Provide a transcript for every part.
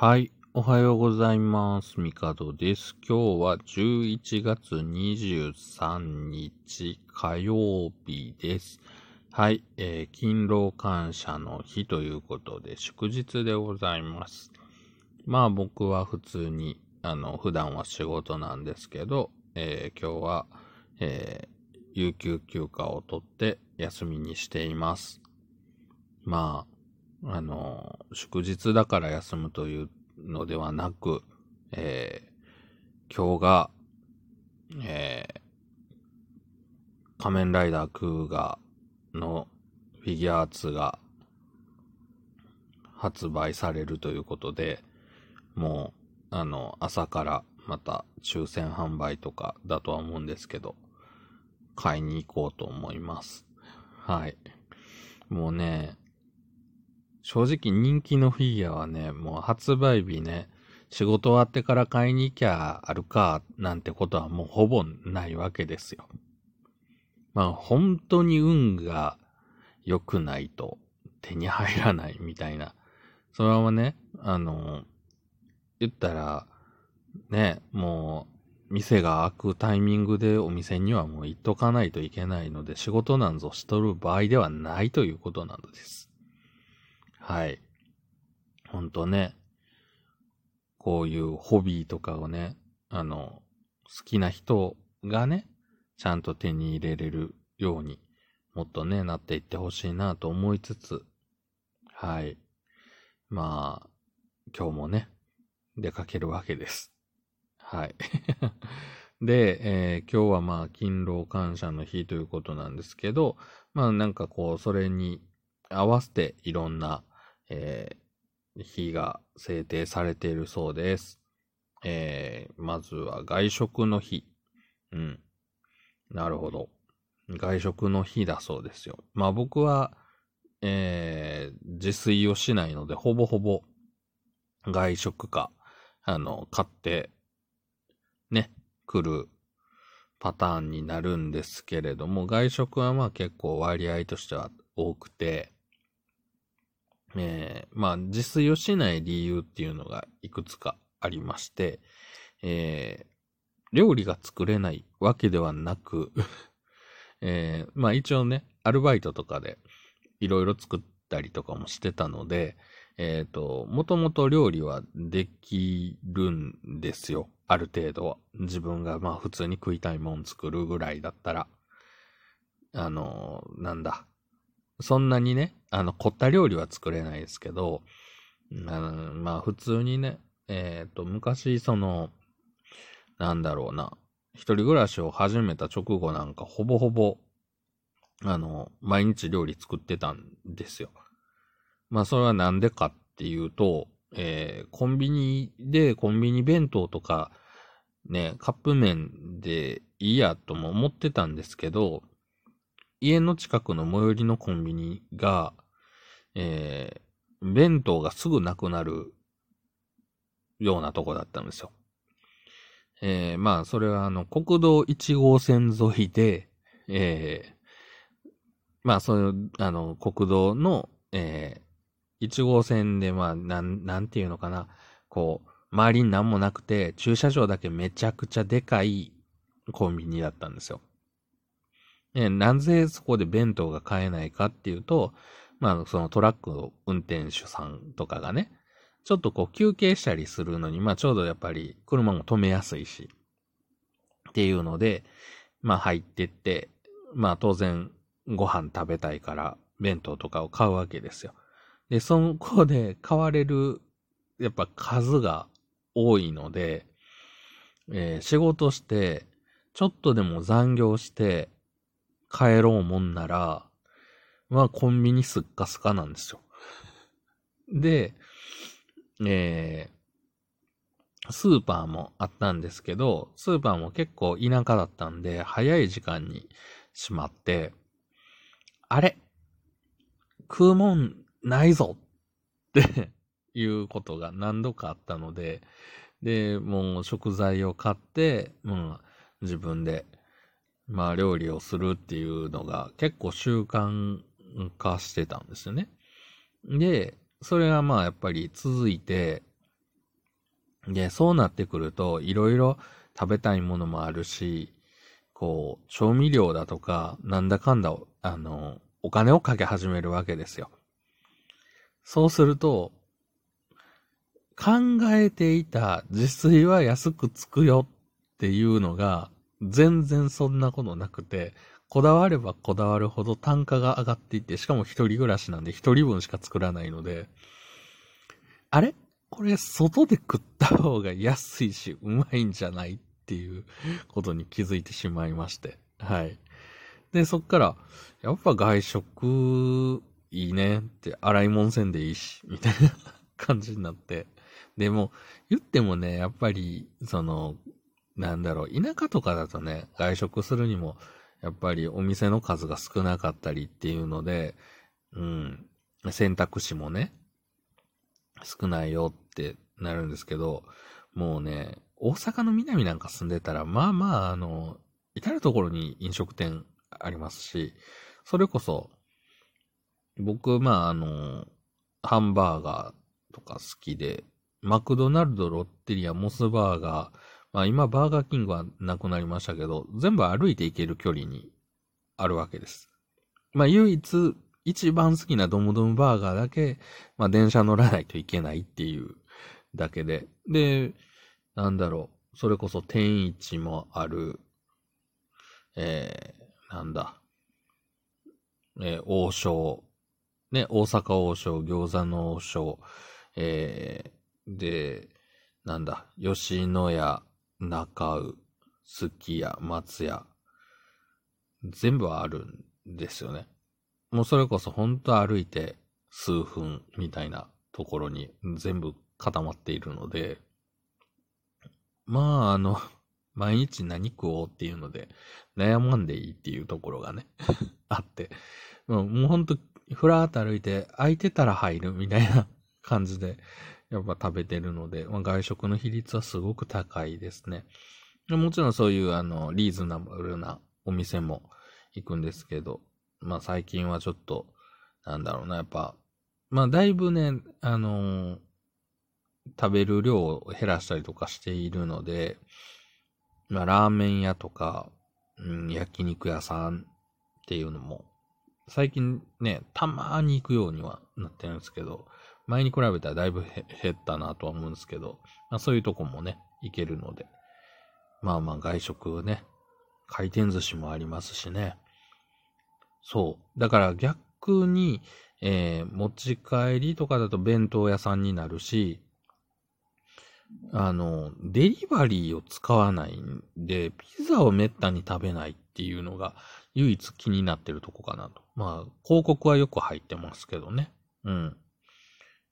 はい。おはようございます。ミカドです。今日は11月23日火曜日です。はい。えー、勤労感謝の日ということで祝日でございます。まあ僕は普通に、あの、普段は仕事なんですけど、えー今日は、えー有給休暇を取って休みにしています。まあ、あの、祝日だから休むというのではなく、えー今日が、えー仮面ライダークーガのフィギュアーツが発売されるということで、もう、あの、朝からまた抽選販売とかだとは思うんですけど、買いに行こうと思います。はい。もうね、正直人気のフィギュアはね、もう発売日ね、仕事終わってから買いに行きゃあるか、なんてことはもうほぼないわけですよ。まあ本当に運が良くないと手に入らないみたいな。それはね、あの、言ったら、ね、もう、店が開くタイミングでお店にはもう行っとかないといけないので、仕事なんぞしとる場合ではないということなのです。はい。ほんとね、こういうホビーとかをね、あの、好きな人がね、ちゃんと手に入れれるように、もっとね、なっていってほしいなと思いつつ、はい。まあ、今日もね、出かけるわけです。はい。で、えー今日はまあ、勤労感謝の日ということなんですけど、まあなんかこう、それに合わせていろんな、えー日が制定されているそうです。えーまずは外食の日。うん。なるほど。外食の日だそうですよ。まあ僕は、えー自炊をしないので、ほぼほぼ外食か、あの、買って、ね、来るパターンになるんですけれども、外食はまあ結構割合としては多くて、えーまあ自炊をしない理由っていうのがいくつかありまして、えー料理が作れないわけではなく、えーまあ一応ね、アルバイトとかでいろいろ作ったりとかもしてたので、えっ、と、もともと料理はできるんですよ。ある程度は。自分がまあ普通に食いたいもん作るぐらいだったら。あの、なんだ。そんなにね、あの、凝った料理は作れないですけど、あのまあ普通にね、えっ、と、昔その、なんだろうな。一人暮らしを始めた直後なんかほぼほぼ、あの、毎日料理作ってたんですよ。まあそれはなんでかっていうと、えーコンビニでコンビニ弁当とか、ね、カップ麺でいいやとも思ってたんですけど、家の近くの最寄りのコンビニが、えー弁当がすぐなくなるようなとこだったんですよ。えーまあ、それはあの、国道1号線沿いで、えーまあ、そういう、あの、国道の、えー、1号線で、まあ、なん、なんていうのかな、こう、周りに何もなくて、駐車場だけめちゃくちゃでかいコンビニだったんですよ。えなぜそこで弁当が買えないかっていうと、まあ、そのトラックの運転手さんとかがね、ちょっとこう休憩したりするのに、まあちょうどやっぱり車も止めやすいし、っていうので、まあ入ってって、まあ当然ご飯食べたいから弁当とかを買うわけですよ。で、そこで買われる、やっぱ数が多いので、えー仕事して、ちょっとでも残業して帰ろうもんなら、まあコンビニすっかすかなんですよ。で、えースーパーもあったんですけど、スーパーも結構田舎だったんで、早い時間に閉まって、あれ食うもんないぞっていうことが何度かあったので、で、もう食材を買って、もう自分で、まあ料理をするっていうのが結構習慣化してたんですよね。で、それがまあやっぱり続いて、で、そうなってくると、いろいろ食べたいものもあるし、こう、調味料だとか、なんだかんだ、あの、お金をかけ始めるわけですよ。そうすると、考えていた自炊は安くつくよっていうのが、全然そんなことなくて、こだわればこだわるほど単価が上がっていって、しかも一人暮らしなんで一人分しか作らないので、あれ？これ外で食った方が安いし、うまいんじゃないっていうことに気づいてしまいまして。はい。で、そっから、やっぱ外食いいねって、洗い物せんでいいし、みたいな感じになって。でも、言ってもね、やっぱり、その、なんだろう、田舎とかだとね、外食するにも、やっぱりお店の数が少なかったりっていうので、うん、選択肢もね、少ないよってなるんですけど、もうね、大阪の南なんか住んでたら、まあまあ、あの、至るところに飲食店ありますし、それこそ、僕、まあ、あの、ハンバーガーとか好きで、マクドナルド、ロッテリア、モスバーガー、まあ今バーガーキングはなくなりましたけど、全部歩いて行ける距離にあるわけです。まあ唯一、一番好きなドムドムバーガーだけ、まあ電車乗らないといけないっていうだけで。で、なんだろう、それこそ天一もある、えー、なんだ、えー、王将、ね、大阪王将、餃子の王将、えー、で、なんだ、吉野家、中尾、すき家、松屋、全部あるんですよね。もうそれこそ本当歩いて数分みたいなところに全部固まっているので、まああの、毎日何食おうっていうので悩まんでいいっていうところがね あって、もうもうほんとふらーっと歩いて空いてたら入るみたいな感じでやっぱ食べてるので、まあ、外食の比率はすごく高いですね。もちろんそういうあの、リーズナブルなお店も行くんですけど、まあ最近はちょっと、なんだろうな、やっぱ、まあだいぶね、あのー、食べる量を減らしたりとかしているので、まあラーメン屋とか、うん、焼肉屋さんっていうのも、最近ね、たまに行くようにはなってるんですけど、前に比べたらだいぶ減ったなとは思うんですけど、まあそういうとこもね、行けるので。まあまあ外食ね、回転寿司もありますしね。そう。だから逆に、えー、持ち帰りとかだと弁当屋さんになるし、あの、デリバリーを使わないんで、ピザをめったに食べないっていうのが唯一気になってるとこかなと。まあ、広告はよく入ってますけどね。うん。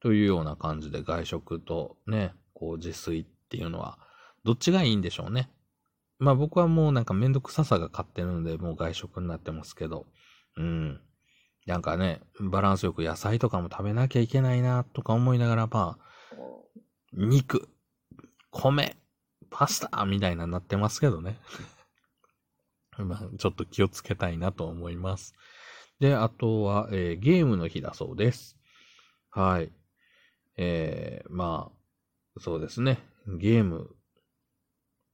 というような感じで外食とね、こう自炊っていうのは、どっちがいいんでしょうね。まあ僕はもうなんかめんどくささが勝ってるんで、もう外食になってますけど、うん。なんかね、バランスよく野菜とかも食べなきゃいけないな、とか思いながら、まあ、肉、米、パスタみたいなになってますけどね。まあ、ちょっと気をつけたいなと思います。で、あとは、えー、ゲームの日だそうです。はい。えー、まあ、そうですね。ゲーム。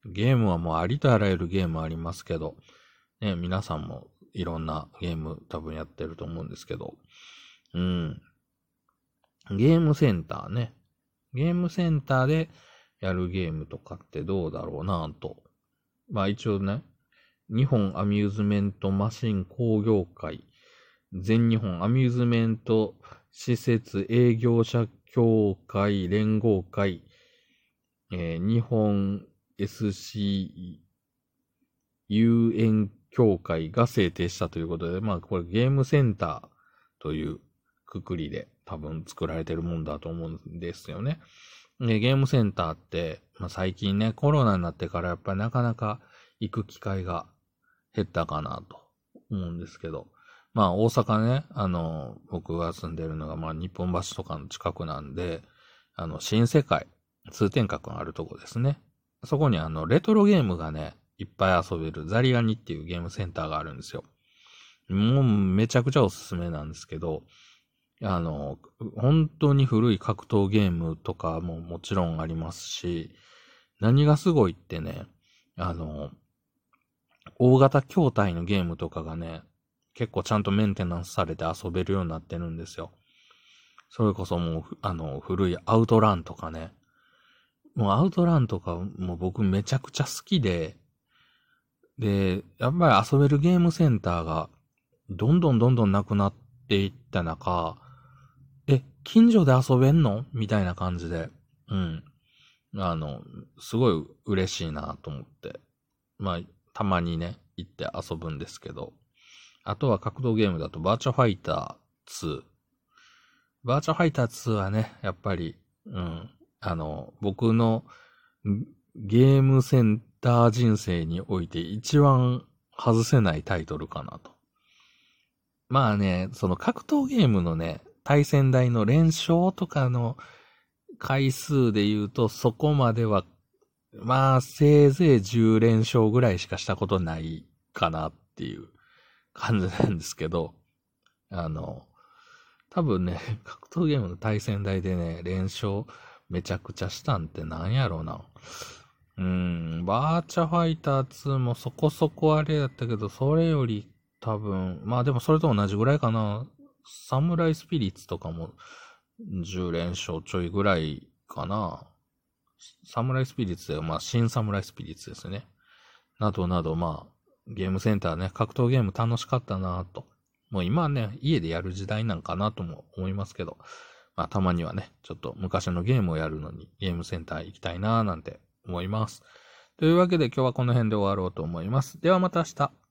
ゲームはもうありとあらゆるゲームありますけど、ね、皆さんもいろんなゲーム多分やってると思うんですけど、うん。ゲームセンターね。ゲームセンターでやるゲームとかってどうだろうなと。まあ一応ね、日本アミューズメントマシン工業会、全日本アミューズメント施設営業者協会連合会、えー、日本 SC 遊園協会が制定したということで、まあこれゲームセンターというくくりで多分作られてるもんだと思うんですよね。でゲームセンターって、まあ、最近ね、コロナになってからやっぱりなかなか行く機会が減ったかなと思うんですけど、まあ大阪ね、あの、僕が住んでるのがまあ日本橋とかの近くなんで、あの、新世界、通天閣のあるとこですね。そこにあの、レトロゲームがね、いっぱい遊べるザリガニっていうゲームセンターがあるんですよ。もうめちゃくちゃおすすめなんですけど、あの、本当に古い格闘ゲームとかももちろんありますし、何がすごいってね、あの、大型筐体のゲームとかがね、結構ちゃんとメンテナンスされて遊べるようになってるんですよ。それこそもう、あの、古いアウトランとかね。もうアウトランとかも僕めちゃくちゃ好きで、で、やっぱり遊べるゲームセンターがどんどんどんどんなくなっていった中、え、近所で遊べんの？みたいな感じで、うん。あの、すごい嬉しいなと思って。まあ、たまにね、行って遊ぶんですけど。あとは格闘ゲームだとバーチャファイター2。バーチャファイター2はね、やっぱり、うん、あの、僕のゲームセンター人生において一番外せないタイトルかなと。まあね、その格闘ゲームのね、対戦台の連勝とかの回数で言うとそこまでは、まあせいぜい10連勝ぐらいしかしたことないかなっていう感じなんですけど、あの、多分ね、格闘ゲームの対戦台でね、連勝めちゃくちゃしたんってなんやろうな。うん、バーチャファイター2もそこそこあれやったけど、それより多分、まあでもそれと同じぐらいかな。サムライスピリッツとかも10連勝ちょいぐらいかな。サムライスピリッツで、まあ新サムライスピリッツですね。などなど、まあ、ゲームセンターね、格闘ゲーム楽しかったなと。もう今はね、家でやる時代なんかなとも思いますけど、まあたまにはね、ちょっと昔のゲームをやるのにゲームセンター行きたいななんて思います。というわけで今日はこの辺で終わろうと思います。ではまた明日。